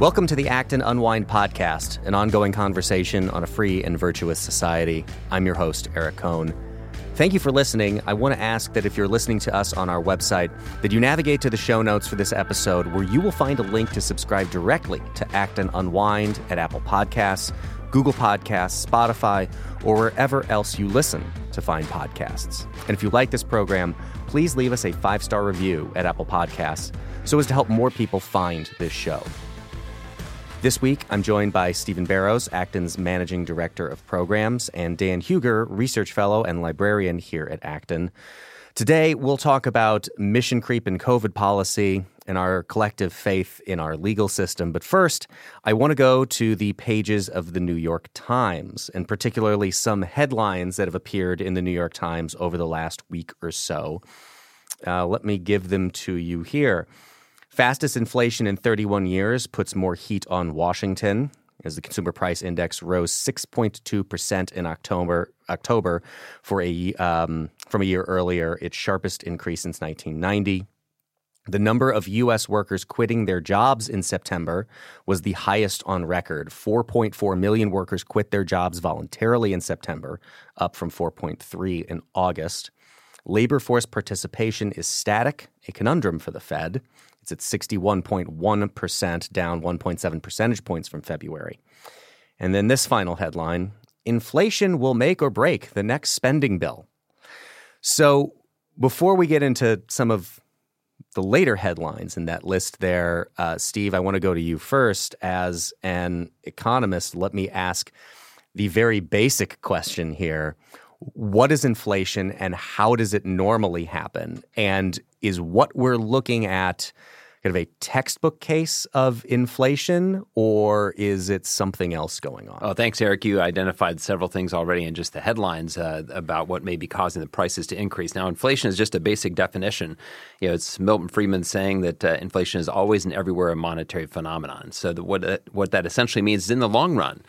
Welcome to the Acton Unwind podcast, an ongoing conversation on a free and virtuous society. I'm your host, Eric Kohn. Thank you for listening. I want to ask that if you're listening to us on our website, that you navigate to the show notes for this episode where you will find a link to subscribe directly to Acton Unwind at Apple Podcasts, Google Podcasts, Spotify, or wherever else you listen to find podcasts. And if you like this program, please leave us a five star review at Apple Podcasts so as to help more people find this show. This week, I'm joined by Stephen Barrows, Acton's Managing Director of Programs, and Dan Hugger, Research Fellow and Librarian here at Acton. Today, we'll talk about mission creep and COVID policy and our collective faith in our legal system. But first, I want to go to the pages of the New York Times, and particularly some headlines that have appeared in the New York Times over the last week or so. Uh, let me give them to you here. Fastest inflation in 31 years puts more heat on Washington as the consumer price index rose 6.2% in October October for a um, from a year earlier, its sharpest increase since 1990. The number of U.S. workers quitting their jobs in September was the highest on record. 4.4 million workers quit their jobs voluntarily in September, up from 4.3 in August. Labor force participation is static, a conundrum for the Fed. It's at 61.1%, down 1.7 percentage points from February. And then this final headline inflation will make or break the next spending bill. So before we get into some of the later headlines in that list there, uh, Steve, I want to go to you first. As an economist, let me ask the very basic question here what is inflation and how does it normally happen? And is what we're looking at kind of a textbook case of inflation, or is it something else going on? Oh, thanks, Eric. You identified several things already in just the headlines uh, about what may be causing the prices to increase. Now, inflation is just a basic definition. You know, it's Milton Friedman saying that uh, inflation is always and everywhere a monetary phenomenon. So, the, what uh, what that essentially means is in the long run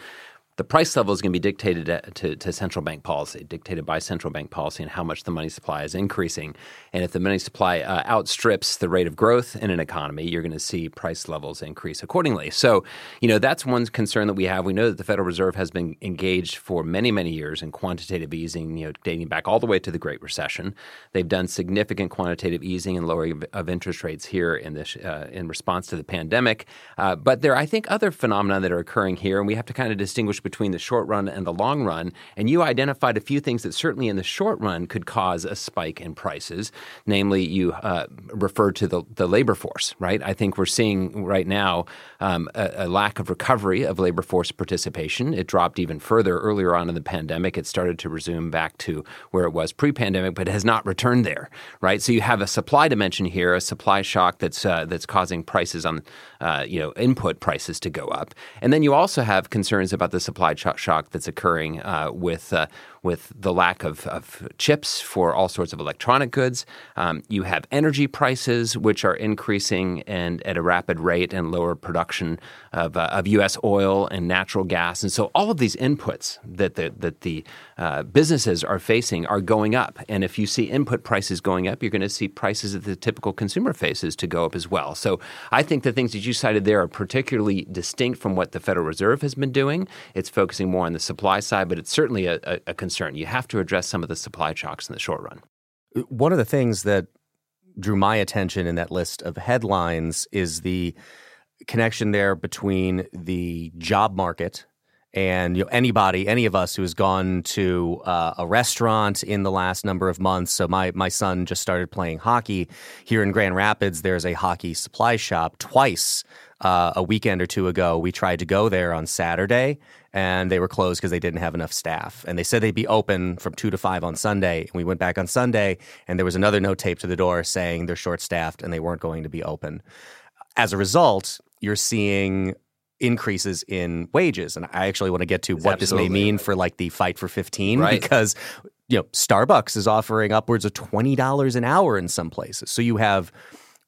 the price level is going to be dictated to, to, central bank policy, dictated by central bank policy and how much the money supply is increasing. And if the money supply uh, outstrips the rate of growth in an economy, you're going to see price levels increase accordingly. So, you know, that's one concern that we have. We know that the Federal Reserve has been engaged for many, many years in quantitative easing, you know, dating back all the way to the Great Recession. They've done significant quantitative easing and lowering of interest rates here in this uh, in response to the pandemic. Uh, but there, are, I think, other phenomena that are occurring here, and we have to kind of distinguish between the short run and the long run. And you identified a few things that certainly in the short run could cause a spike in prices. Namely, you uh, referred to the, the labor force, right? I think we're seeing right now um, a, a, lack of recovery of labor force participation. It dropped even further earlier on in the pandemic. It started to resume back to where it was pre pandemic, but has not returned there, right? So you have a supply dimension here, a supply shock that's, uh, that's causing prices on, uh, you know, input prices to go up. And then you also have concerns about the supply supply shock that's occurring uh, with uh, with the lack of, of, chips for all sorts of electronic goods. Um, you have energy prices, which are increasing and at a rapid rate, and lower production of, uh, of U.S. oil and natural gas. And so, all of these inputs that the, that the uh, businesses are facing are going up. And if you see input prices going up, you're going to see prices that the typical consumer faces to go up as well. So, I think the things that you cited there are particularly distinct from what the Federal Reserve has been doing. It's focusing more on the supply side, but it's certainly a, a, a concern. You have to address some of the supply shocks in the short run. Uh, one of the things that drew my attention in that list of headlines is the connection there between the job market and you know, anybody, any of us who has gone to uh, a restaurant in the last number of months. So my my son just started playing hockey here in Grand Rapids. There's a hockey supply shop. Twice uh, a weekend or two ago, we tried to go there on Saturday, and they were closed because they didn't have enough staff. And they said they'd be open from two to five on Sunday. And we went back on Sunday, and there was another note taped to the door saying they're short staffed and they weren't going to be open. As a result, you're seeing increases in wages. And I actually want to get to what this may mean for like the fight for 15 right. because you know, Starbucks is offering upwards of $20 an hour in some places. So you have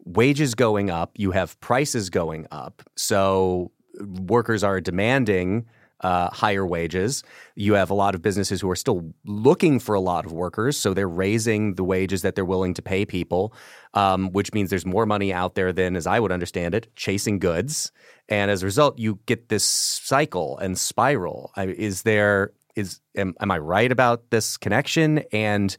wages going up, you have prices going up. So workers are demanding uh, higher wages. You have a lot of businesses who are still looking for a lot of workers, so they're raising the wages that they're willing to pay people, um, which means there's more money out there than, as I would understand it, chasing goods. And as a result, you get this cycle and spiral. Is there is am, am I right about this connection? And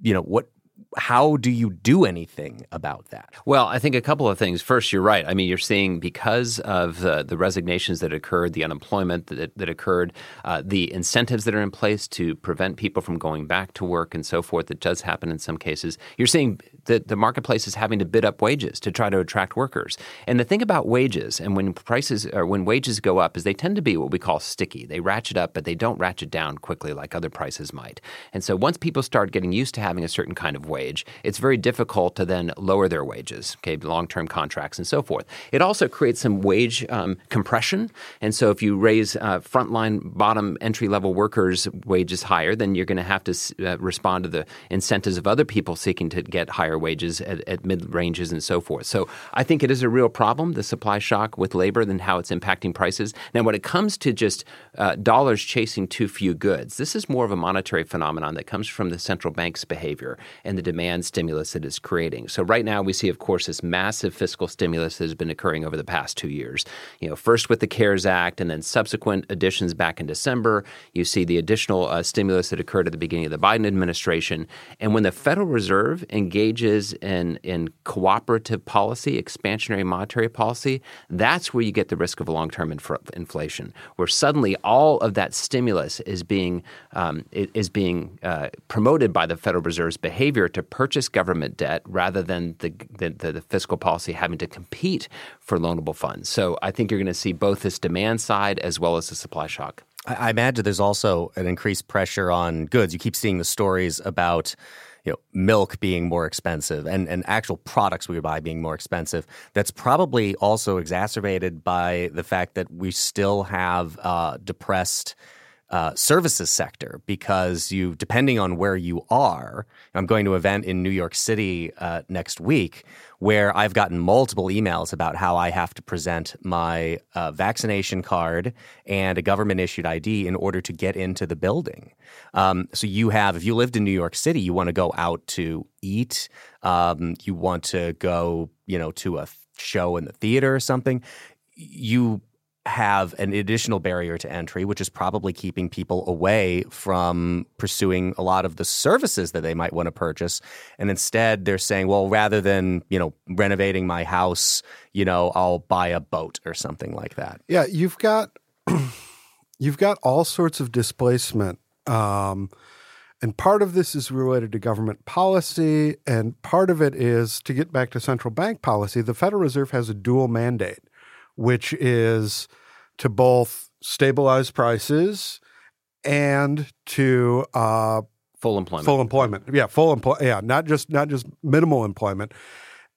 you know what how do you do anything about that? Well, I think a couple of things. First, you're right. I mean, you're seeing because of uh, the resignations that occurred, the unemployment that, that occurred, uh, the incentives that are in place to prevent people from going back to work and so forth, that does happen in some cases. You're seeing that the marketplace is having to bid up wages to try to attract workers. And the thing about wages and when prices or when wages go up is they tend to be what we call sticky. They ratchet up, but they don't ratchet down quickly like other prices might. And so once people start getting used to having a certain kind of wage, wage, it's very difficult to then lower their wages, okay, long term contracts and so forth. It also creates some wage um, compression. And so if you raise uh, frontline, bottom, entry level workers' wages higher, then you're going to have to uh, respond to the incentives of other people seeking to get higher wages at, at mid ranges and so forth. So I think it is a real problem, the supply shock with labor, and how it's impacting prices. Now, when it comes to just uh, dollars chasing too few goods, this is more of a monetary phenomenon that comes from the central bank's behavior and the demand stimulus it is creating. So right now we see, of course, this massive fiscal stimulus that has been occurring over the past two years. You know, first with the CARES Act, and then subsequent additions back in December. You see the additional uh, stimulus that occurred at the beginning of the Biden administration. And when the Federal Reserve engages in in cooperative policy, expansionary monetary policy, that's where you get the risk of long-term inf- inflation, where suddenly all of that stimulus is being um, is being uh, promoted by the Federal Reserve's behavior to purchase government debt rather than the, the, the, fiscal policy having to compete for loanable funds. So I think you're going to see both this demand side as well as the supply shock. I imagine there's also an increased pressure on goods. You keep seeing the stories about you know milk being more expensive and, and actual products we buy being more expensive. That's probably also exacerbated by the fact that we still have uh, depressed uh, services sector because you, depending on where you are, I'm going to an event in New York City uh, next week where I've gotten multiple emails about how I have to present my uh, vaccination card and a government issued ID in order to get into the building. Um, so you have, if you lived in New York City, you want to go out to eat, um, you want to go, you know, to a show in the theater or something. You have an additional barrier to entry, which is probably keeping people away from pursuing a lot of the services that they might want to purchase. And instead, they're saying, well, rather than, you know, renovating my house, you know, I'll buy a boat or something like that. Yeah, you've got you've got all sorts of displacement. Um, and part of this is related to government policy, and part of it is to get back to central bank policy. The Federal Reserve has a dual mandate which is to both stabilize prices and to uh, full employment. Full employment, yeah, full employment, yeah, not just not just minimal employment,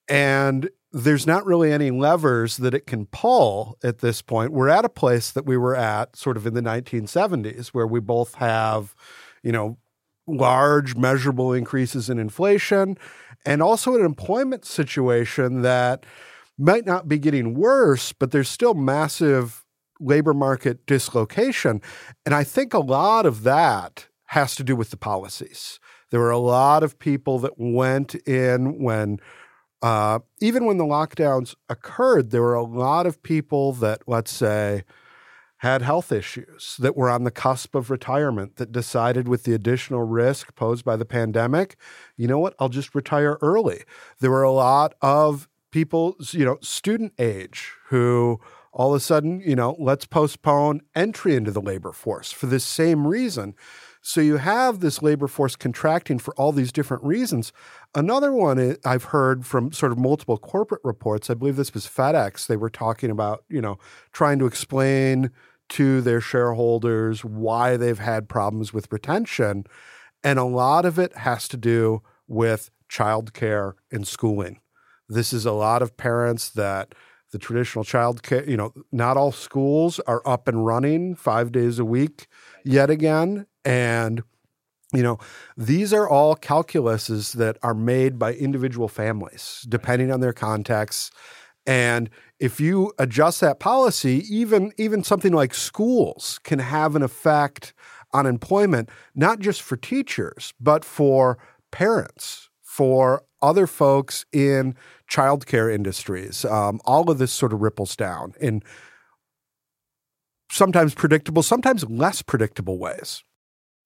and there's not really any levers that it can pull at this point. We're at a place that we were at sort of in the 1970s, where we both have, you know, large measurable increases in inflation, and also an employment situation that might not be getting worse, but there's still massive labor market dislocation. And I think a lot of that has to do with the policies. There were a lot of people that went in when, uh, even when the lockdowns occurred, there were a lot of people that, let's say, had health issues that were on the cusp of retirement that decided with the additional risk posed by the pandemic, you know what, I'll just retire early. There were a lot of people, you know, student age who all of a sudden, you know, let's postpone entry into the labor force for this same reason. So you have this labor force contracting for all these different reasons. Another one I've heard from sort of multiple corporate reports, I believe this was FedEx, they were talking about, you know, trying to explain to their shareholders why they've had problems with retention. And a lot of it has to do with childcare and schooling. This is a lot of parents that the traditional child care, you know, not all schools are up and running five days a week yet again. And, you know, these are all calculuses that are made by individual families, depending on their context. And if you adjust that policy, even even something like schools can have an effect on employment, not just for teachers, but for parents, for other folks in childcare industries. Um, all of this sort of ripples down in sometimes predictable, sometimes less predictable ways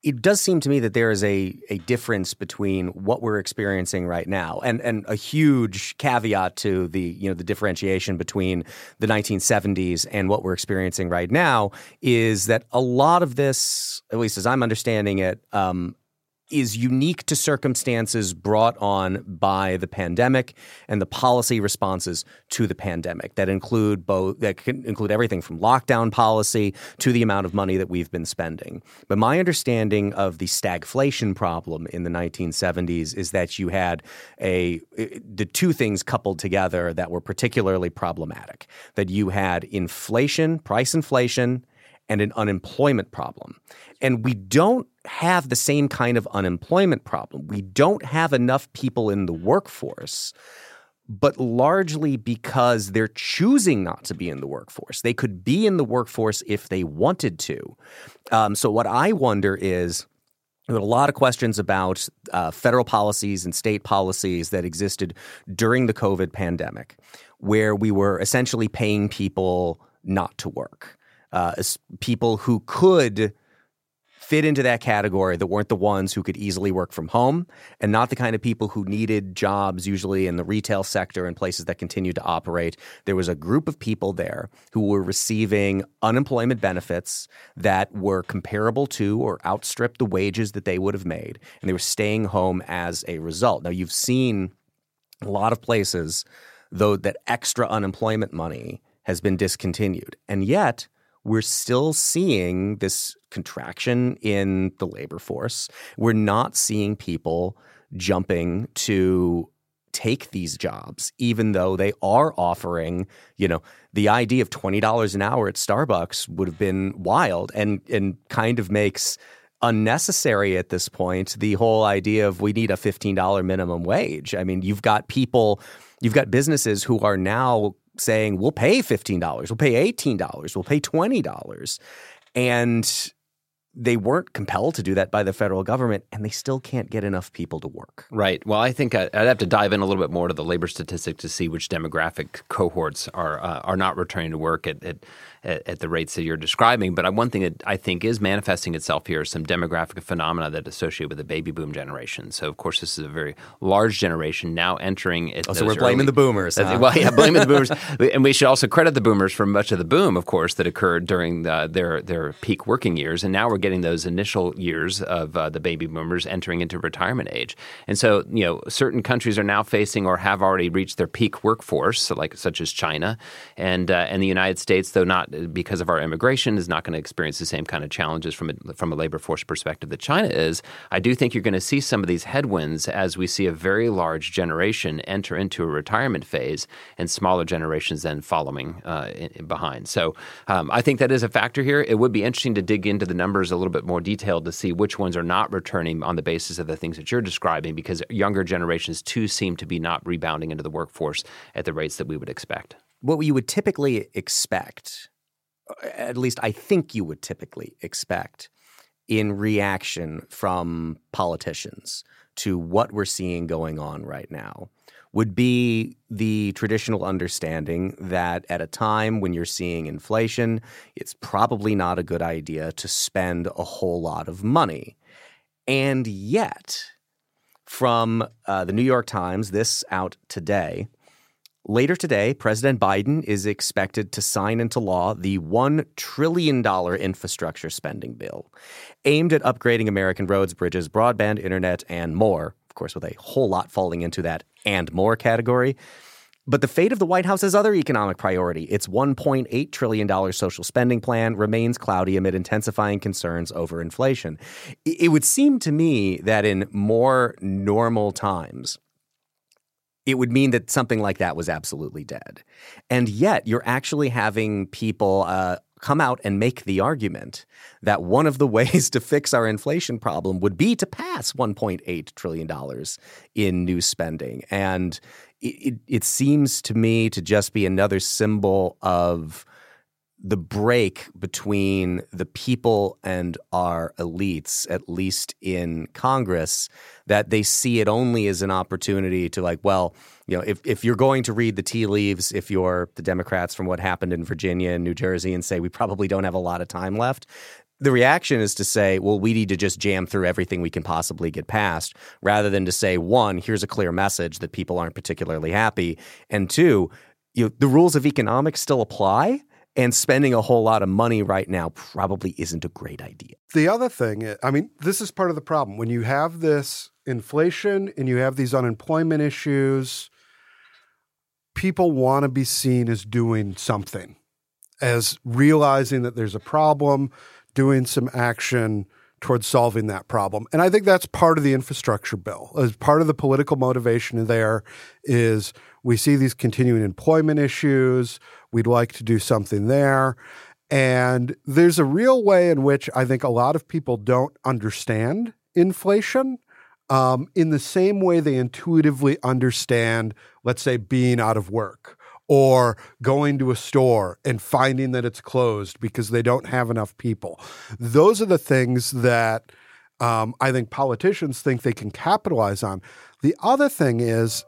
it does seem to me that there is a, a difference between what we're experiencing right now and, and a huge caveat to the you know the differentiation between the 1970s and what we're experiencing right now is that a lot of this, at least as I'm understanding it, um, is unique to circumstances brought on by the pandemic and the policy responses to the pandemic that include both that can include everything from lockdown policy to the amount of money that we've been spending. But my understanding of the stagflation problem in the 1970s is that you had a the two things coupled together that were particularly problematic. That you had inflation, price inflation, and an unemployment problem. And we don't have the same kind of unemployment problem. We don't have enough people in the workforce, but largely because they're choosing not to be in the workforce. They could be in the workforce if they wanted to. Um, so, what I wonder is, there were a lot of questions about uh, federal policies and state policies that existed during the COVID pandemic, where we were essentially paying people not to work. Uh, people who could fit into that category that weren't the ones who could easily work from home and not the kind of people who needed jobs, usually in the retail sector and places that continued to operate. There was a group of people there who were receiving unemployment benefits that were comparable to or outstripped the wages that they would have made, and they were staying home as a result. Now, you've seen a lot of places, though, that extra unemployment money has been discontinued. And yet, we're still seeing this contraction in the labor force. We're not seeing people jumping to take these jobs, even though they are offering, you know, the idea of $20 an hour at Starbucks would have been wild and, and kind of makes unnecessary at this point the whole idea of we need a $15 minimum wage. I mean, you've got people, you've got businesses who are now saying we'll pay $15, we'll pay $18, we'll pay $20. And they weren't compelled to do that by the federal government, and they still can't get enough people to work. Right. Well, I think I'd have to dive in a little bit more to the labor statistic to see which demographic cohorts are uh, are not returning to work at, at at, at, the rates that you're describing. But one thing that I think is manifesting itself here is some demographic phenomena that associate with the baby boom generation. So, of course, this is a very large generation now entering. At oh, so we're blaming early, the boomers. Huh? Well, yeah, blaming the boomers, and we should also credit the boomers for much of the boom, of course, that occurred during the, their their peak working years, and now we're getting those initial years of uh, the baby boomers entering into retirement age. And so, you know, certain countries are now facing or have already reached their peak workforce, so like such as China, and uh, and the United States, though not because of our immigration, is not going to experience the same kind of challenges from a, from a labor force perspective that China is. I do think you're going to see some of these headwinds as we see a very large generation enter into a retirement phase, and smaller generations then following uh, in, behind. So um, I think that is a factor here. It would be interesting to dig into the numbers a little bit more detailed to see which ones are not returning on the basis of the things that you're describing, because younger generations too seem to be not rebounding into the workforce at the rates that we would expect. What you would typically expect at least I think you would typically expect in reaction from politicians to what we're seeing going on right now would be the traditional understanding that at a time when you're seeing inflation, it's probably not a good idea to spend a whole lot of money. And yet, from uh, the New York Times, this out today, Later today, President Biden is expected to sign into law the $1 trillion infrastructure spending bill aimed at upgrading American roads, bridges, broadband, internet, and more. Of course, with a whole lot falling into that and more category. But the fate of the White House's other economic priority, its $1.8 trillion social spending plan, remains cloudy amid intensifying concerns over inflation. It would seem to me that in more normal times, it would mean that something like that was absolutely dead. And yet, you're actually having people uh, come out and make the argument that one of the ways to fix our inflation problem would be to pass $1.8 trillion in new spending. And it, it seems to me to just be another symbol of the break between the people and our elites, at least in Congress, that they see it only as an opportunity to, like, well, you know, if, if you're going to read the tea leaves, if you're the Democrats from what happened in Virginia and New Jersey and say we probably don't have a lot of time left, the reaction is to say, well, we need to just jam through everything we can possibly get past, rather than to say, one, here's a clear message that people aren't particularly happy, and two, you know, the rules of economics still apply and spending a whole lot of money right now probably isn't a great idea. The other thing, I mean, this is part of the problem. When you have this inflation and you have these unemployment issues, people want to be seen as doing something, as realizing that there's a problem, doing some action towards solving that problem. And I think that's part of the infrastructure bill. As part of the political motivation there is we see these continuing employment issues. We'd like to do something there. And there's a real way in which I think a lot of people don't understand inflation um, in the same way they intuitively understand, let's say, being out of work or going to a store and finding that it's closed because they don't have enough people. Those are the things that um, I think politicians think they can capitalize on. The other thing is,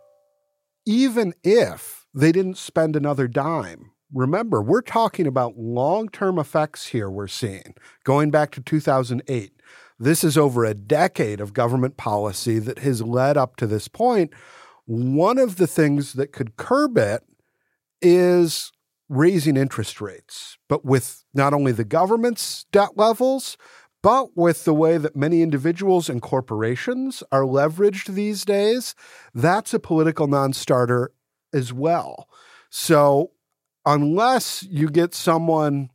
even if they didn't spend another dime, remember, we're talking about long term effects here, we're seeing going back to 2008. This is over a decade of government policy that has led up to this point. One of the things that could curb it is raising interest rates, but with not only the government's debt levels, but with the way that many individuals and corporations are leveraged these days, that's a political non starter as well. So, unless you get someone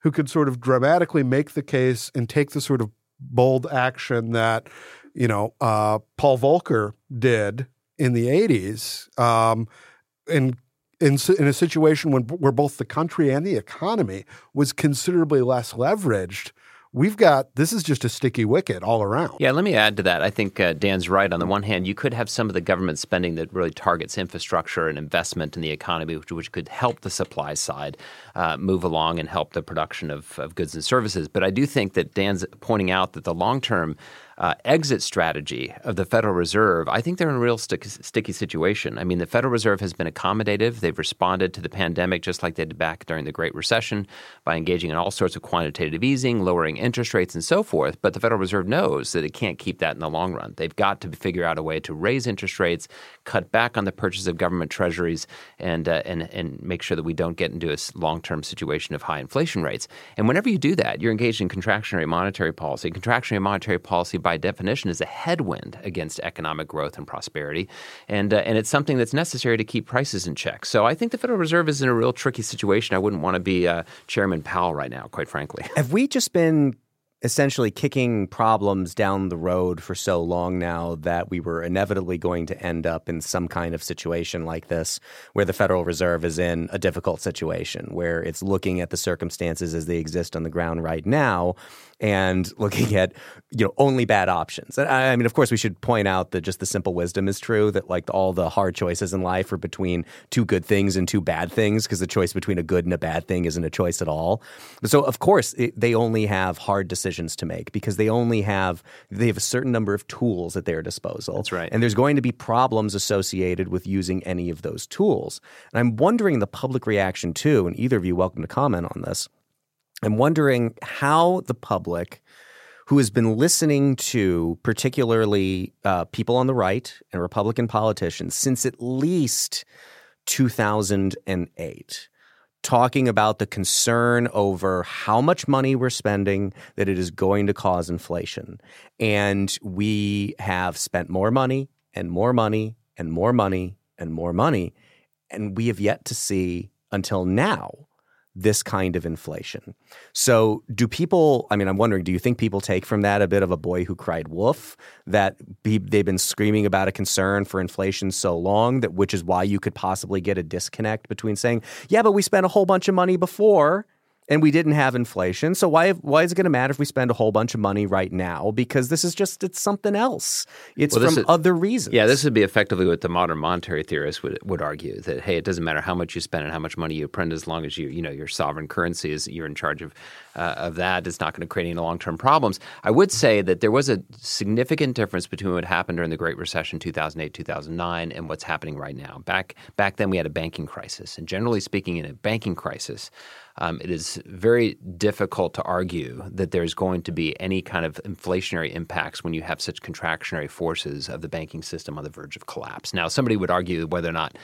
who could sort of dramatically make the case and take the sort of bold action that, you know, uh, Paul Volcker did in the 80s um, and in, in a situation when, where both the country and the economy was considerably less leveraged, we've got this is just a sticky wicket all around. Yeah, let me add to that. I think uh, Dan's right. On the one hand, you could have some of the government spending that really targets infrastructure and investment in the economy, which, which could help the supply side uh, move along and help the production of, of goods and services. But I do think that Dan's pointing out that the long term uh, exit strategy of the Federal Reserve, I think they're in a real sticky, sticky situation. I mean, the Federal Reserve has been accommodative. They've responded to the pandemic just like they did back during the Great Recession by engaging in all sorts of quantitative easing, lowering interest rates, and so forth. But the Federal Reserve knows that it can't keep that in the long run. They've got to figure out a way to raise interest rates, cut back on the purchase of government treasuries, and uh, and and make sure that we don't get into a long-term situation of high inflation rates. And whenever you do that, you're engaged in contractionary monetary policy. Contractionary monetary policy by definition, is a headwind against economic growth and prosperity. And, uh, and it's something that's necessary to keep prices in check. So I think the Federal Reserve is in a real tricky situation. I wouldn't want to be uh, Chairman Powell right now, quite frankly. Have we just been essentially kicking problems down the road for so long now that we were inevitably going to end up in some kind of situation like this where the Federal Reserve is in a difficult situation where it's looking at the circumstances as they exist on the ground right now and looking at you know only bad options. And I mean, of course, we should point out that just the simple wisdom is true that like all the hard choices in life are between two good things and two bad things because the choice between a good and a bad thing isn't a choice at all. So of course, it, they only have hard decisions to make because they only have they have a certain number of tools at their disposal. That's right. And there's going to be problems associated with using any of those tools. And I'm wondering the public reaction too. And either of you welcome to comment on this I'm wondering how the public who has been listening to particularly uh, people on the right and Republican politicians since at least 2008 talking about the concern over how much money we're spending that it is going to cause inflation. And we have spent more money and more money and more money and more money. And we have yet to see until now this kind of inflation. So, do people, I mean, I'm wondering, do you think people take from that a bit of a boy who cried wolf that be, they've been screaming about a concern for inflation so long that which is why you could possibly get a disconnect between saying, yeah, but we spent a whole bunch of money before and we didn't have inflation. So why why is it going to matter if we spend a whole bunch of money right now? Because this is just it's something else. It's well, from is, other reasons. Yeah, this would be effectively what the modern monetary theorists would would argue that hey, it doesn't matter how much you spend and how much money you print as long as you you know your sovereign currency is you're in charge of uh, of that. It's not going to create any long term problems. I would say that there was a significant difference between what happened during the Great Recession 2008 2009 and what's happening right now. Back back then we had a banking crisis, and generally speaking, in a banking crisis um, it is very difficult to argue that there's going to be any kind of inflationary impacts when you have such contractionary forces of the banking system on the verge of collapse. Now, somebody would argue whether or not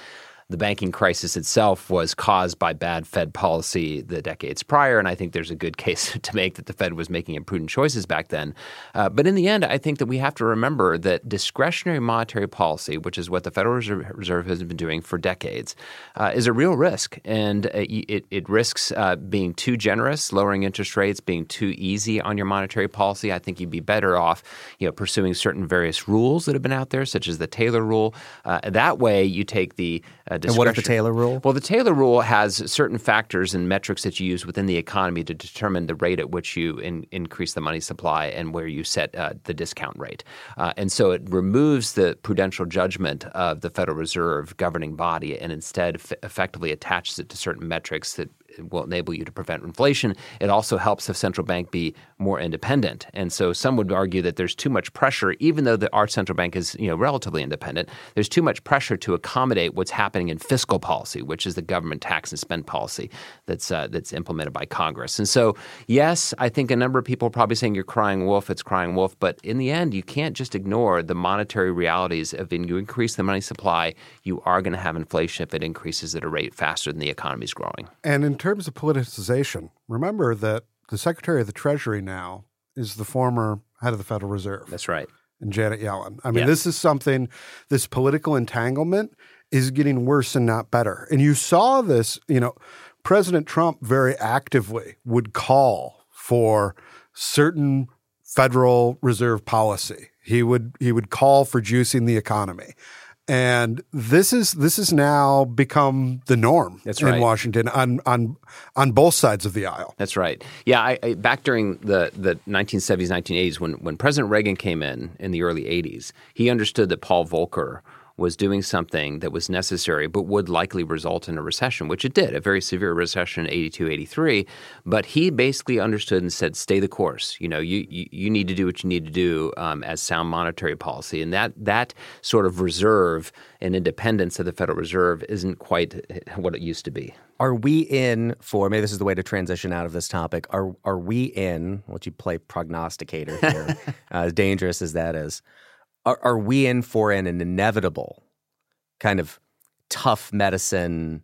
the banking crisis itself was caused by bad Fed policy the decades prior, and I think there's a good case to make that the Fed was making imprudent choices back then. Uh, but in the end, I think that we have to remember that discretionary monetary policy, which is what the Federal Reserve has been doing for decades, uh, is a real risk, and uh, it, it risks uh, being too generous, lowering interest rates, being too easy on your monetary policy. I think you'd be better off, you know, pursuing certain various rules that have been out there, such as the Taylor rule. Uh, that way, you take the uh, and what is the Taylor rule? Well, the Taylor rule has certain factors and metrics that you use within the economy to determine the rate at which you in, increase the money supply and where you set uh, the discount rate. Uh, and so it removes the prudential judgment of the Federal Reserve governing body and instead f- effectively attaches it to certain metrics that will enable you to prevent inflation. It also helps the central bank be more independent. And so some would argue that there's too much pressure, even though the, our central bank is you know relatively independent. There's too much pressure to accommodate what's happening in fiscal policy, which is the government tax and spend policy that's uh, that's implemented by Congress. And so yes, I think a number of people are probably saying you're crying wolf. It's crying wolf, but in the end, you can't just ignore the monetary realities of when you increase the money supply, you are going to have inflation if it increases at a rate faster than the economy is growing. And in terms of politicization, remember that the Secretary of the Treasury now is the former head of the Federal Reserve. That's right. And Janet Yellen. I mean, this is something, this political entanglement is getting worse and not better. And you saw this, you know, President Trump very actively would call for certain Federal Reserve policy. He would he would call for juicing the economy and this is this has now become the norm That's in. Washington on on on both sides of the aisle. That's right. Yeah, I, I, back during the the 1970s, 1980s, when when President Reagan came in in the early 80s, he understood that Paul Volcker was doing something that was necessary but would likely result in a recession, which it did, a very severe recession in 82, 83. But he basically understood and said, stay the course. You know, you, you, you need to do what you need to do um, as sound monetary policy. And that, that sort of reserve and independence of the Federal Reserve isn't quite what it used to be. Are we in for maybe this is the way to transition out of this topic? Are are we in? What you play prognosticator here, as dangerous as that is are, are we in for an, an inevitable kind of tough medicine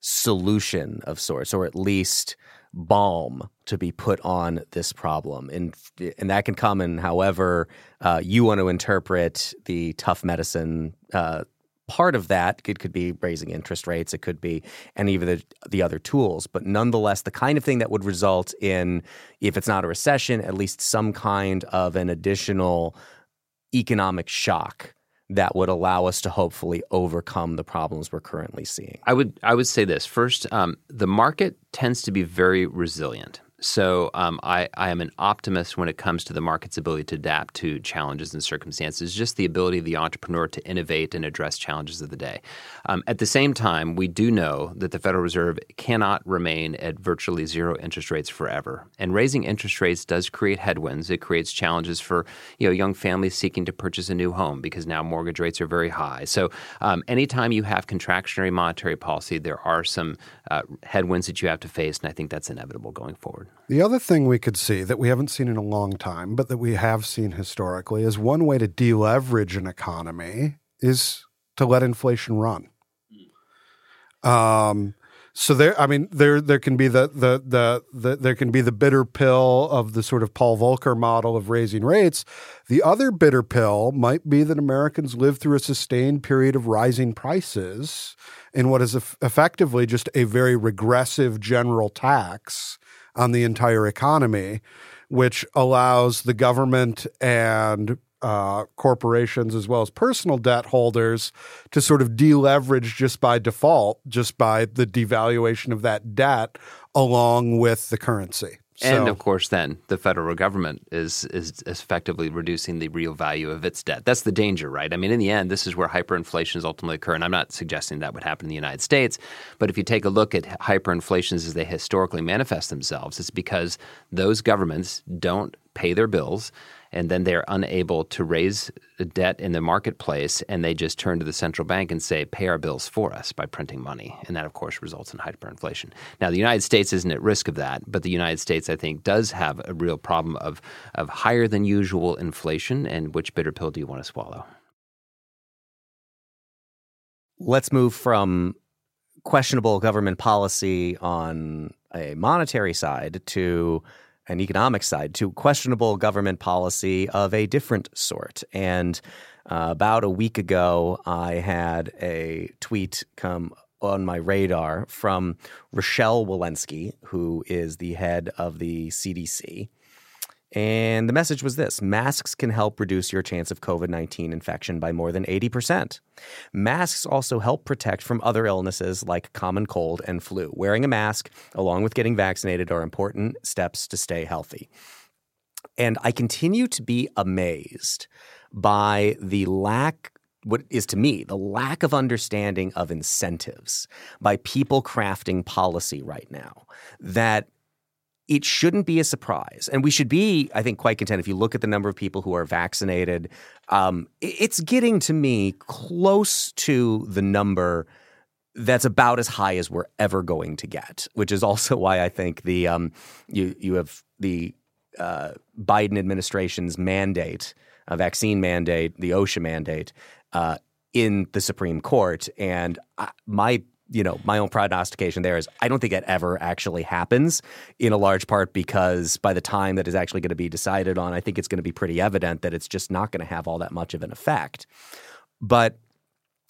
solution of sorts, or at least balm to be put on this problem, and and that can come in however uh, you want to interpret the tough medicine. Uh, part of that. It could be raising interest rates, it could be any of the the other tools, but nonetheless, the kind of thing that would result in, if it's not a recession, at least some kind of an additional economic shock that would allow us to hopefully overcome the problems we're currently seeing? I would I would say this first: um, the market tends to be very resilient. So um, I, I, am an optimist when it comes to the market's ability to adapt to challenges and circumstances, just the ability of the entrepreneur to innovate and address challenges of the day. Um, at the same time, we do know that the Federal Reserve cannot remain at virtually zero interest rates forever. And raising interest rates does create headwinds. It creates challenges for you know, young families seeking to purchase a new home because now mortgage rates are very high. So um, anytime you have contractionary monetary policy, there are some uh, headwinds that you have to face, and I think that's inevitable going forward. The other thing we could see that we haven't seen in a long time, but that we have seen historically, is one way to deleverage an economy is to let inflation run. Um, so there, I mean, there there can be the, the the the there can be the bitter pill of the sort of Paul Volcker model of raising rates. The other bitter pill might be that Americans live through a sustained period of rising prices in what is effectively just a very regressive general tax on the entire economy, which allows the government and uh, corporations as well as personal debt holders to sort of deleverage just by default, just by the devaluation of that debt along with the currency. And So- of course, then the federal government is, is effectively reducing the real value of its debt. That's the danger, right? I mean, in the end, this is where hyperinflations ultimately occur. And I'm not suggesting that would happen in the United States, but if you take a look at hyperinflations as they historically manifest themselves, it's because those governments don't pay their bills and then they're unable to raise debt in the marketplace and they just turn to the central bank and say pay our bills for us by printing money. And that of course results in hyperinflation. Now the united states isn't at risk of that but the united states i think does have a real problem of, of higher than usual inflation and which bitter pill do you want to swallow? Let's move from questionable government policy on a monetary side to an economic side to questionable government policy of a different sort. And uh, about a week ago, I had a tweet come on my radar from Rochelle Walensky, who is the head of the CDC. And the message was this masks can help reduce your chance of COVID 19 infection by more than 80%. Masks also help protect from other illnesses like common cold and flu. Wearing a mask, along with getting vaccinated, are important steps to stay healthy. And I continue to be amazed by the lack what is to me the lack of understanding of incentives by people crafting policy right now that it shouldn't be a surprise. And we should be, I think, quite content if you look at the number of people who are vaccinated. Um, it's getting to me close to the number that's about as high as we're ever going to get, which is also why I think the um, you you have the uh, Biden administration's mandate, a vaccine mandate, the OSHA mandate, uh, in the Supreme Court, and I, my you know my own prognostication there is I don't think it ever actually happens. In a large part because by the time that is actually going to be decided on, I think it's going to be pretty evident that it's just not going to have all that much of an effect. But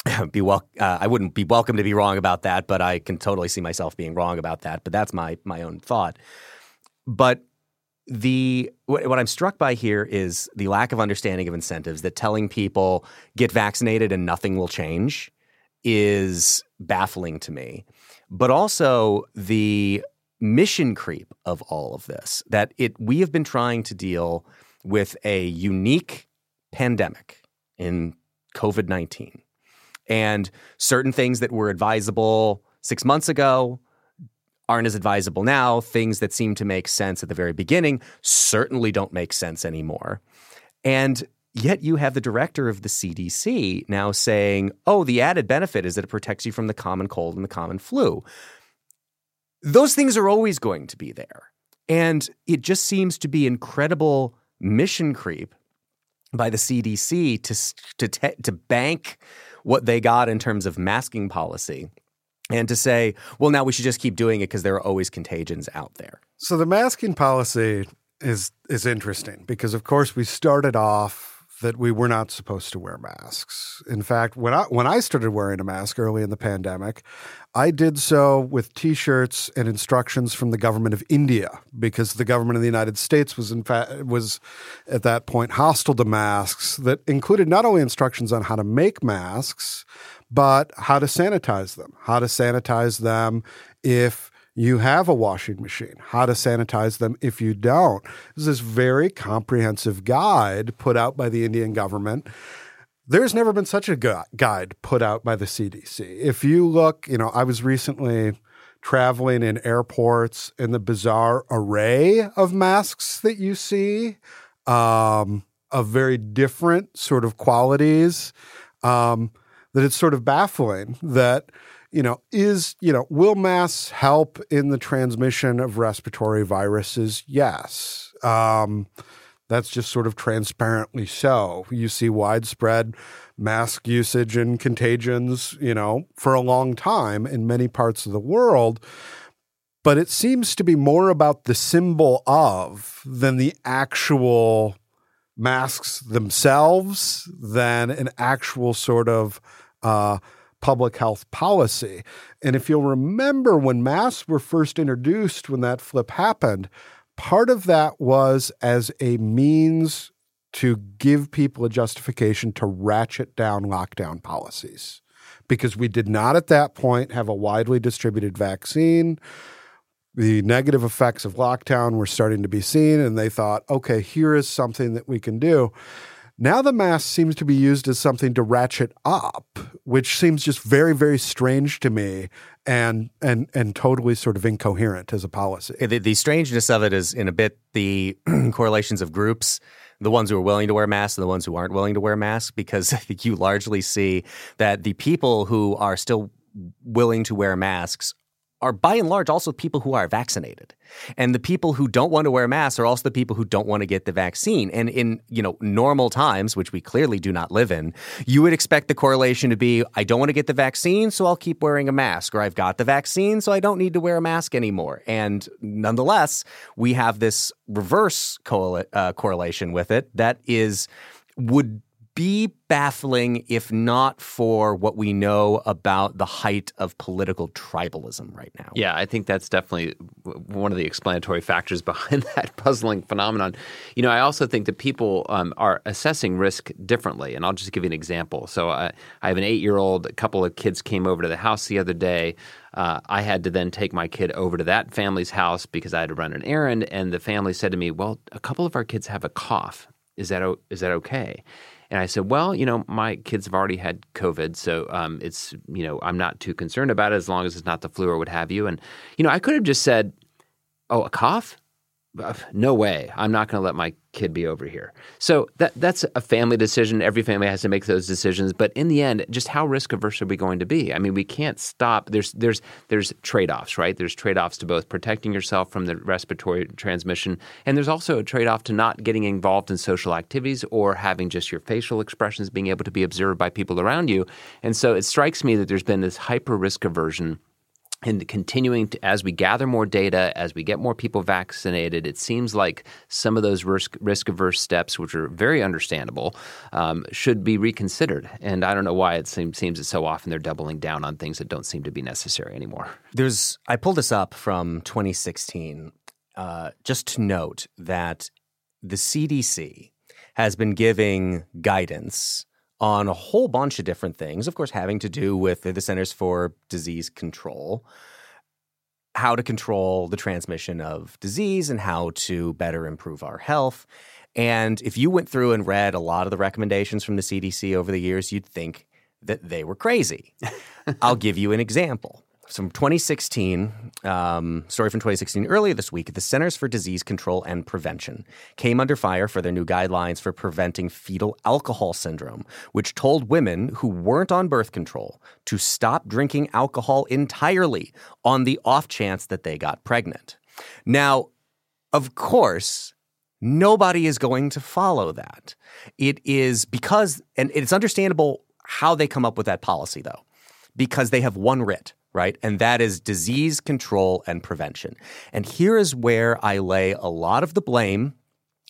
be well, uh, I wouldn't be welcome to be wrong about that, but I can totally see myself being wrong about that. But that's my my own thought. But the what, what I'm struck by here is the lack of understanding of incentives that telling people get vaccinated and nothing will change is baffling to me. But also the mission creep of all of this that it we have been trying to deal with a unique pandemic in COVID-19 and certain things that were advisable 6 months ago aren't as advisable now. Things that seem to make sense at the very beginning certainly don't make sense anymore. And yet you have the director of the CDC now saying, oh, the added benefit is that it protects you from the common cold and the common flu. Those things are always going to be there. And it just seems to be incredible mission creep by the CDC to, to, te- to bank what they got in terms of masking policy and to say, well, now we should just keep doing it because there are always contagions out there. So the masking policy is is interesting because of course we started off that we were not supposed to wear masks. In fact, when I when I started wearing a mask early in the pandemic, I did so with t-shirts and instructions from the government of India because the government of the United States was in fact was at that point hostile to masks that included not only instructions on how to make masks, but how to sanitize them, how to sanitize them if you have a washing machine, how to sanitize them if you don't. This is this very comprehensive guide put out by the Indian government. There's never been such a gu- guide put out by the CDC. If you look, you know, I was recently traveling in airports and the bizarre array of masks that you see um, of very different sort of qualities um, that it's sort of baffling that you know, is, you know, will masks help in the transmission of respiratory viruses? Yes. Um, that's just sort of transparently so. You see widespread mask usage and contagions, you know, for a long time in many parts of the world. But it seems to be more about the symbol of than the actual masks themselves, than an actual sort of uh, public health policy. And if you'll remember when masks were first introduced, when that flip happened, part of that was as a means to give people a justification to ratchet down lockdown policies. Because we did not at that point have a widely distributed vaccine. the negative effects of lockdown were starting to be seen, and they thought, okay, here is something that we can do. Now the mask seems to be used as something to ratchet up, which seems just very, very strange to me and and and totally sort of incoherent as a policy. The, the strangeness of it is in a bit the correlations of groups the ones who are willing to wear masks and the ones who aren't willing to wear masks because I think you largely see that the people who are still willing to wear masks are by and large also people who are vaccinated. And the people who don't want to wear masks are also the people who don't want to get the vaccine. And in, you know, normal times, which we clearly do not live in, you would expect the correlation to be I don't want to get the vaccine, so I'll keep wearing a mask, or I've got the vaccine, so I don't need to wear a mask anymore. And nonetheless, we have this reverse uh, correlation with it that is would be baffling if not for what we know about the height of political tribalism right now. Yeah, I think that's definitely one of the explanatory factors behind that puzzling phenomenon. You know, I also think that people um, are assessing risk differently, and I'll just give you an example. So, uh, I have an eight-year-old. A couple of kids came over to the house the other day. Uh, I had to then take my kid over to that family's house because I had to run an errand, and the family said to me, "Well, a couple of our kids have a cough. Is that is that okay?" And I said, well, you know, my kids have already had COVID, so um, it's, you know, I'm not too concerned about it as long as it's not the flu or what have you. And, you know, I could have just said, oh, a cough? No way i'm not going to let my kid be over here. So that that's a family decision. Every family has to make those decisions. But in the end just how risk averse are we going to be? I mean we can't stop. There's there's there's trade-offs right? There's trade-offs to both protecting yourself from the respiratory transmission and there's also a trade-off to not getting involved in social activities or having just your facial expressions being able to be observed by people around you. And so it strikes me that there's been this hyper risk aversion and continuing to, as we gather more data, as we get more people vaccinated, it seems like some of those risk risk averse steps, which are very understandable, um, should be reconsidered. And I don't know why it seems, seems that so often they're doubling down on things that don't seem to be necessary anymore. There's I pulled this up from 2016, uh, just to note that the CDC has been giving guidance on a whole bunch of different things, of course, having to do with the Centers for Disease Control, how to control the transmission of disease and how to better improve our health. And if you went through and read a lot of the recommendations from the CDC over the years, you'd think that they were crazy. I'll give you an example from 2016, um, story from 2016. Earlier this week, the Centers for Disease Control and Prevention came under fire for their new guidelines for preventing fetal alcohol syndrome, which told women who weren't on birth control to stop drinking alcohol entirely on the off chance that they got pregnant. Now, of course, nobody is going to follow that. It is because, and it's understandable how they come up with that policy, though, because they have one writ right? And that is disease control and prevention. And here is where I lay a lot of the blame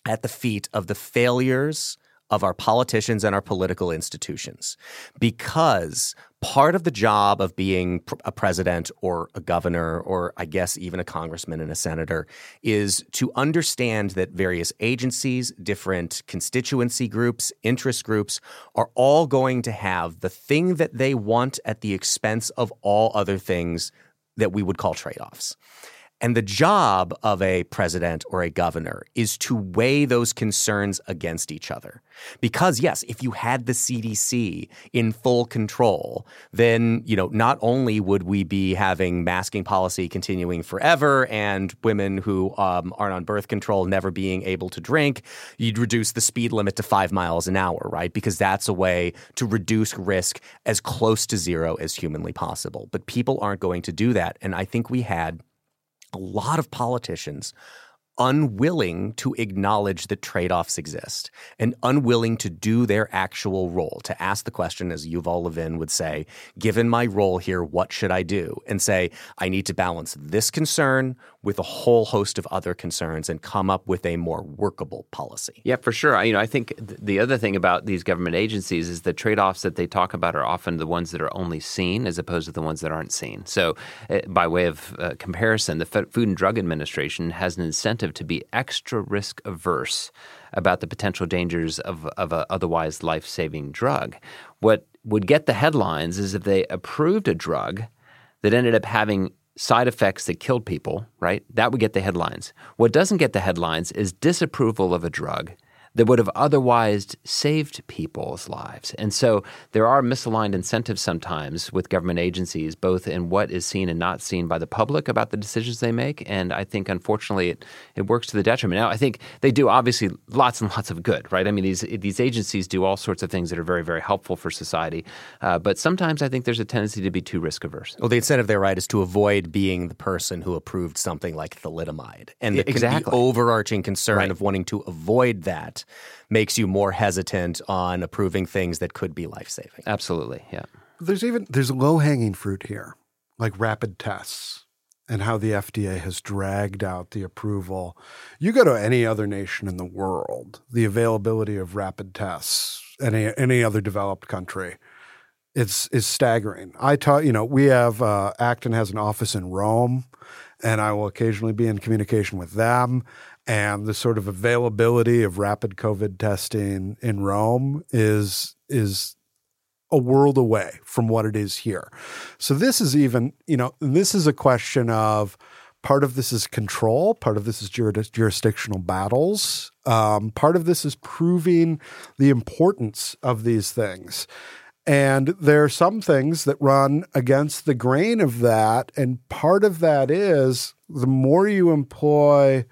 at the feet of the failures of our politicians and our political institutions. Because part of the job of being a president or a governor or I guess even a congressman and a senator is to understand that various agencies, different constituency groups, interest groups are all going to have the thing that they want at the expense of all other things that we would call trade-offs. And the job of a president or a governor is to weigh those concerns against each other. Because yes, if you had the CDC in full control, then, you know, not only would we be having masking policy continuing forever and women who um, aren't on birth control never being able to drink, you'd reduce the speed limit to five miles an hour, right? Because that's a way to reduce risk as close to zero as humanly possible. But people aren't going to do that. And I think we had a lot of politicians unwilling to acknowledge that trade offs exist and unwilling to do their actual role, to ask the question, as Yuval Levin would say, given my role here, what should I do? And say, I need to balance this concern with a whole host of other concerns and come up with a more workable policy. Yeah, for sure. I, you know, I think th- the other thing about these government agencies is the trade-offs that they talk about are often the ones that are only seen as opposed to the ones that aren't seen. So, uh, by way of uh, comparison, the F- Food and Drug Administration has an incentive to be extra risk averse about the potential dangers of, of a otherwise life-saving drug. What would get the headlines is if they approved a drug that ended up having side effects that killed people, right? That would get the headlines. What doesn't get the headlines is disapproval of a drug that would have otherwise saved people's lives. And so there are misaligned incentives sometimes with government agencies, both in what is seen and not seen by the public about the decisions they make. And I think, unfortunately, it, it works to the detriment. Now, I think they do obviously lots and lots of good, right? I mean, these, these agencies do all sorts of things that are very, very helpful for society. Uh, but sometimes I think there's a tendency to be too risk averse. Well, the incentive there, right, is to avoid being the person who approved something like thalidomide. And the, exactly. the overarching concern Right. of wanting to avoid that makes you more hesitant on approving things that could be life saving. Absolutely, yeah. There's even there's low hanging fruit here, like rapid tests and how the FDA has dragged out the approval. You go to any other nation in the world, the availability of rapid tests, any any other developed country, it's is staggering. I taught, you know, we have uh, Acton has an office in Rome, and I will occasionally be in communication with them. And the sort of availability of rapid COVID testing in Rome is is a world away from what it is here. So this is even, you know, this is a question of part of this is control, part of this is juris- jurisdictional battles, um, part of this is proving the importance of these things. And there are some things that run against the grain of that. And part of that is the more you employ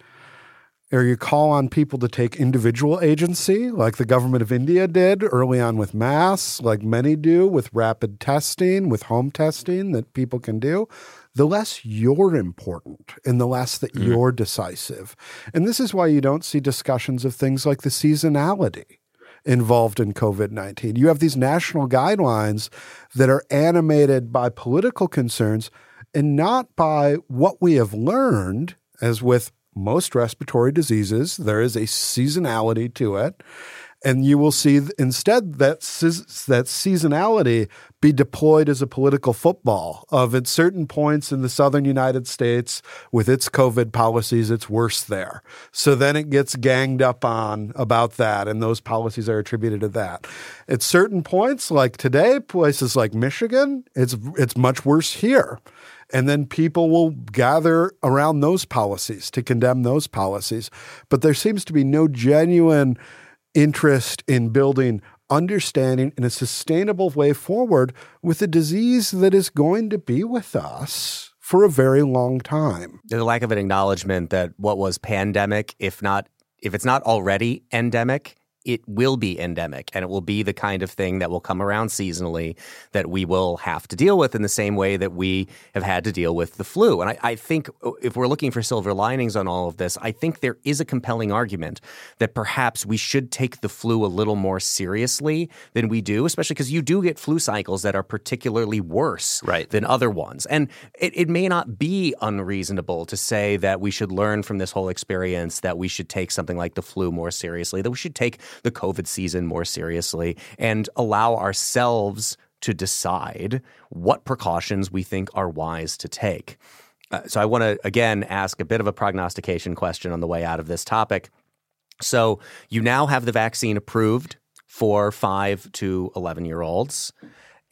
or you call on people to take individual agency, like the government of India did early on with masks, like many do with rapid testing, with home testing that people can do, the less you're important and the less that mm. you're decisive. And this is why you don't see discussions of things like the seasonality involved in COVID 19. You have these national guidelines that are animated by political concerns and not by what we have learned, as with most respiratory diseases, there is a seasonality to it. And you will see instead that that seasonality be deployed as a political football of at certain points in the southern United States with its COVID policies, it's worse there. So then it gets ganged up on about that, and those policies are attributed to that. At certain points, like today, places like Michigan, it's it's much worse here. And then people will gather around those policies to condemn those policies. But there seems to be no genuine interest in building understanding in a sustainable way forward with a disease that is going to be with us for a very long time. The lack of an acknowledgement that what was pandemic, if not if it's not already endemic, it will be endemic and it will be the kind of thing that will come around seasonally that we will have to deal with in the same way that we have had to deal with the flu. And I, I think oh, if we're looking for silver linings on all of this, I think there is a compelling argument that perhaps we should take the flu a little more seriously than we do, especially because you do get flu cycles that are particularly worse Right. than other ones. And it, it may not be unreasonable to say that we should learn from this whole experience that we should take something like the flu more seriously, that we should take the COVID season more seriously and allow ourselves to decide what precautions we think are wise to take. Uh, so I want to again ask a bit of a prognostication question on the way out of this topic. So you now have the vaccine approved for five to 11 year olds.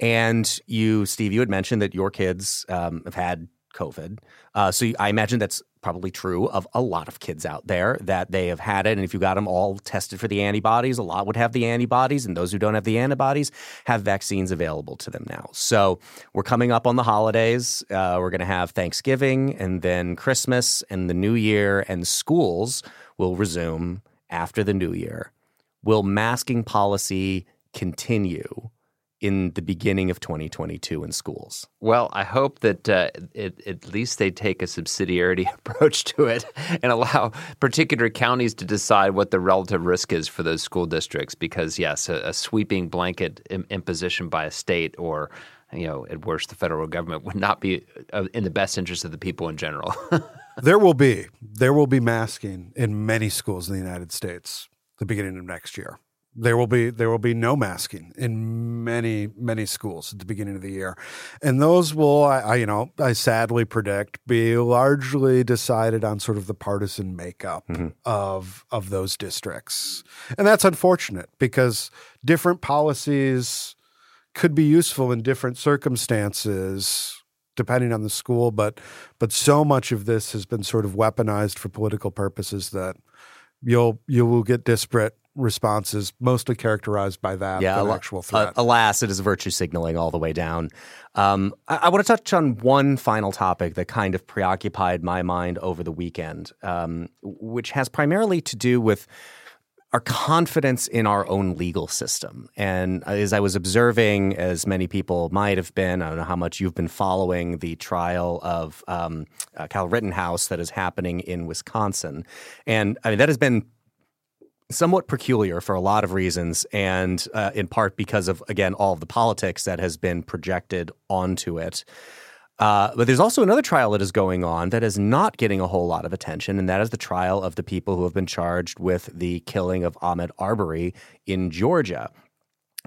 And you, Steve, you had mentioned that your kids um, have had COVID. Uh, so I imagine that's probably true of a lot of kids out there that they have had it. And if you got them all tested for the antibodies, a lot would have the antibodies. And those who don't have the antibodies have vaccines available to them now. So we're coming up on the holidays. Uh, we're going to have Thanksgiving and then Christmas and the New Year, and schools will resume after the New Year. Will masking policy continue in the beginning of 2022 in schools? Well, I hope that uh, it, at least they take a subsidiarity approach to it and allow particular counties to decide what the relative risk is for those school districts. Because yes, a, a sweeping blanket im- imposition by a state or you know, at worst, the federal government would not be uh, in the best interest of the people in general. There will be there will be masking in many schools in the United States the beginning of next year. There will be there will be no masking in many many schools at the beginning of the year, and those will I, I you know I sadly predict be largely decided on sort of the partisan makeup mm-hmm. of of those districts, and that's unfortunate because different policies could be useful in different circumstances depending on the school, but but so much of this has been sort of weaponized for political purposes that you'll you will get disparate responses, mostly characterized by that yeah, al- actual threat. uh, alas, it is virtue signaling all the way down. Um, I, I want to touch on one final topic that kind of preoccupied my mind over the weekend, um, which has primarily to do with our confidence in our own legal system. And as I was observing, as many people might have been, I don't know how much you've been following the trial of um, uh, Kyle Rittenhouse that is happening in Wisconsin. And I mean, that has been somewhat peculiar for a lot of reasons, and uh, in part because of, again, all of the politics that has been projected onto it. Uh, but there's also another trial that is going on that is not getting a whole lot of attention, and that is the trial of the people who have been charged with the killing of Ahmaud Arbery in Georgia.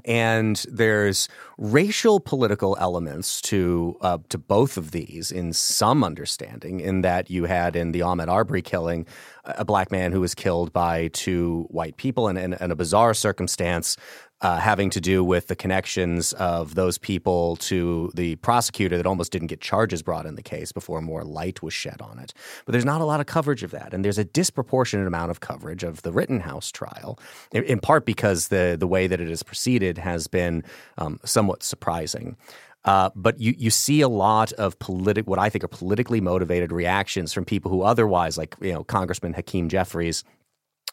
And there's racial political elements to uh, to both of these in some understanding. In that you had in the Ahmaud Arbery killing a black man who was killed by two white people in, in, in a bizarre circumstance uh, having to do with the connections of those people to the prosecutor that almost didn't get charges brought in the case before more light was shed on it. But there's not a lot of coverage of that, and there's a disproportionate amount of coverage of the Rittenhouse trial, in, part because the the way that it has proceeded has been um, somewhat surprising. Uh, but you you see a lot of politic what I think are politically motivated reactions from people who otherwise, like you know Congressman Hakeem Jeffries,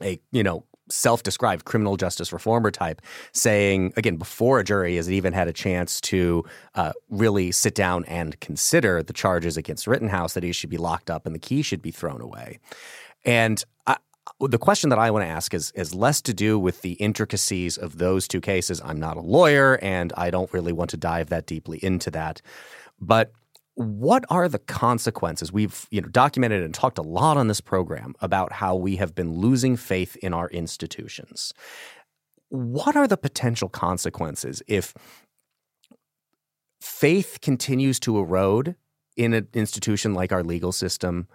a you know self-described criminal justice reformer type saying again before a jury has even had a chance to uh, really sit down and consider the charges against Rittenhouse that he should be locked up and the key should be thrown away. And I, the question that I want to ask is is less to do with the intricacies of those two cases. I'm not a lawyer and I don't really want to dive that deeply into that. But what are the consequences? We've you know documented and talked a lot on this program about how we have been losing faith in our institutions. What are the potential consequences if faith continues to erode in an institution like our legal system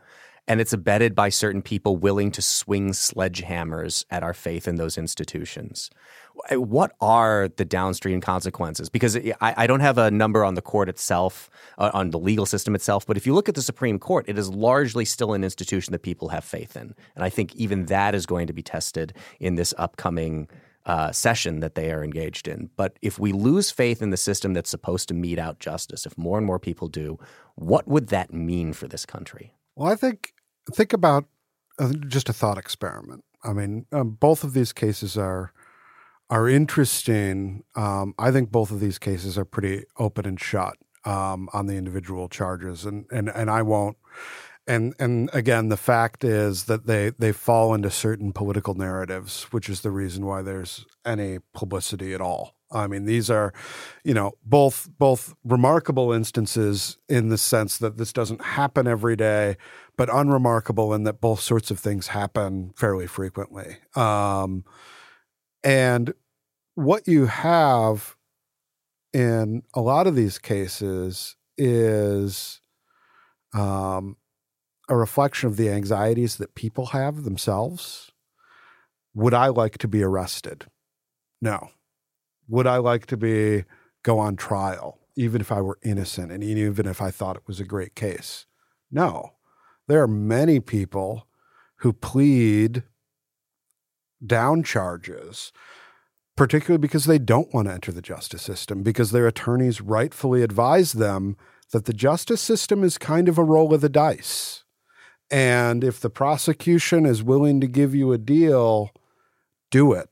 and it's abetted by certain people willing to swing sledgehammers at our faith in those institutions. What are the downstream consequences? Because I, I don't have a number on the court itself, uh, on the legal system itself, but if you look at the Supreme Court, it is largely still an institution that people have faith in. And I think even that is going to be tested in this upcoming uh, session that they are engaged in. But if we lose faith in the system that's supposed to mete out justice, if more and more people do, what would that mean for this country? Well, I think think about uh, just a thought experiment. I mean, um, both of these cases are are interesting. Um, I think both of these cases are pretty open and shut um, on the individual charges, and and and I won't. And and again, the fact is that they they fall into certain political narratives, which is the reason why there's any publicity at all. I mean, these are, you know, both both remarkable instances in the sense that this doesn't happen every day, but unremarkable in that both sorts of things happen fairly frequently. Um, and what you have in a lot of these cases is um, a reflection of the anxieties that people have themselves. Would I like to be arrested? No. Would I like to be go on trial, even if I were innocent and even if I thought it was a great case? No. There are many people who plead down charges, particularly because they don't want to enter the justice system, because their attorneys rightfully advise them that the justice system is kind of a roll of the dice. And if the prosecution is willing to give you a deal, do it.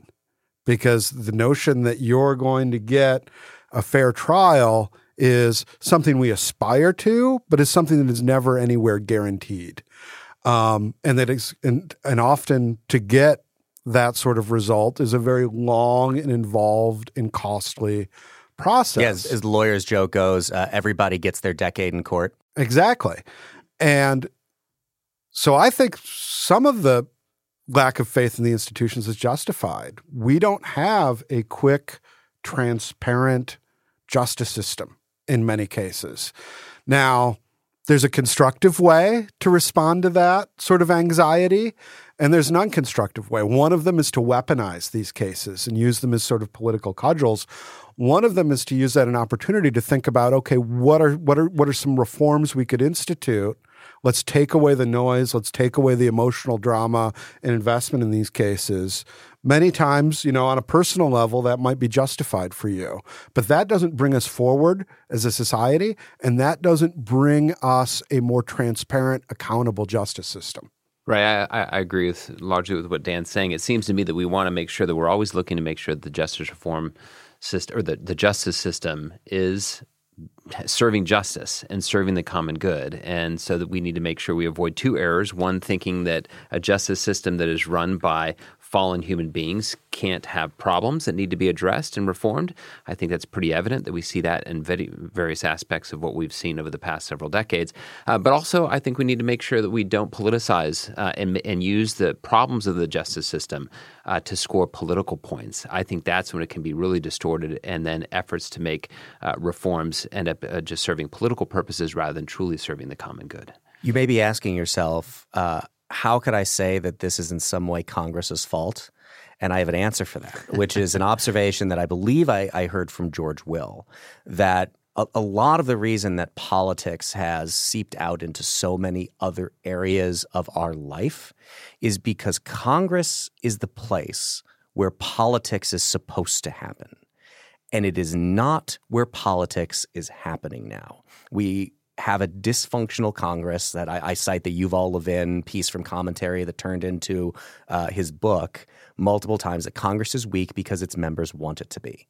Because the notion that you're going to get a fair trial is something we aspire to, but is something that is never anywhere guaranteed. Um, and that is, and, and often to get that sort of result is a very long and involved and costly process. Yeah, as, as the lawyer's joke goes, uh, everybody gets their decade in court. Exactly. And so I think some of the lack of faith in the institutions is justified. We don't have a quick, transparent justice system in many cases. Now, there's a constructive way to respond to that sort of anxiety, and there's an unconstructive way. One of them is to weaponize these cases and use them as sort of political cudgels. One of them is to use that an opportunity to think about, okay, what are what are what are some reforms we could institute? Let's take away the noise. Let's take away the emotional drama and investment in these cases. Many times, you know, on a personal level, that might be justified for you, but that doesn't bring us forward as a society, and that doesn't bring us a more transparent, accountable justice system. Right, I, I, agree with largely with what Dan's saying. It seems to me that we want to make sure that we're always looking to make sure that the justice reform system or the, the justice system is serving justice and serving the common good. And so that we need to make sure we avoid two errors. One, thinking that a justice system that is run by fallen human beings can't have problems that need to be addressed and reformed. I think that's pretty evident that we see that in various aspects of what we've seen over the past several decades. Uh, but also, I think we need to make sure that we don't politicize uh, and, and, use the problems of the justice system uh, to score political points. I think that's when it can be really distorted, and then efforts to make uh, reforms end up uh, just serving political purposes rather than truly serving the common good. You may be asking yourself, uh, how could I say that this is in some way Congress's fault? And I have an answer for that, which is an observation that I believe I, I heard from George Will that a, a, lot of the reason that politics has seeped out into so many other areas of our life is because Congress is the place where politics is supposed to happen. And it is not where politics is happening now. We have a dysfunctional Congress that I, I, cite the Yuval Levin piece from commentary that turned into uh, his book multiple times that Congress is weak because its members want it to be.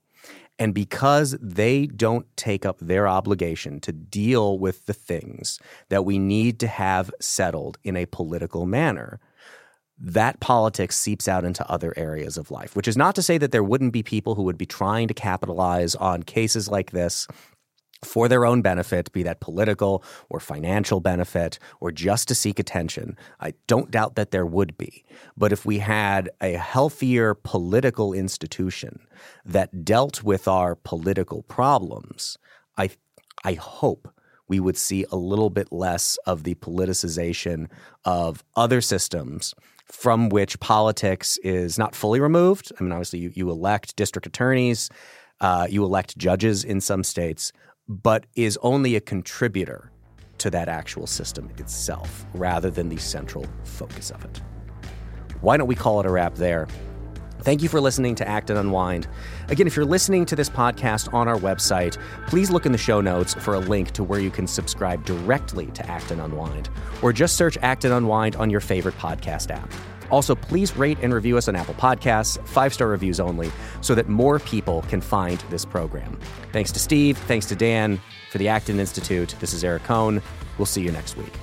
And because they don't take up their obligation to deal with the things that we need to have settled in a political manner, that politics seeps out into other areas of life, which is not to say that there wouldn't be people who would be trying to capitalize on cases like this for their own benefit, be that political or financial benefit or just to seek attention. I don't doubt that there would be. But if we had a healthier political institution that dealt with our political problems, I, I hope we would see a little bit less of the politicization of other systems from which politics is not fully removed. I mean, obviously, you, you elect district attorneys, uh, you elect judges in some states, but is only a contributor to that actual system itself rather than the central focus of it. Why don't we call it a wrap there? Thank you for listening to Acton Unwind. Again, if you're listening to this podcast on our website, please look in the show notes for a link to where you can subscribe directly to Acton Unwind, or just search Acton Unwind on your favorite podcast app. Also, please rate and review us on Apple Podcasts, five star reviews only, so that more people can find this program. Thanks to Steve. Thanks to Dan. For the Acton Institute, this is Eric Kohn. We'll see you next week.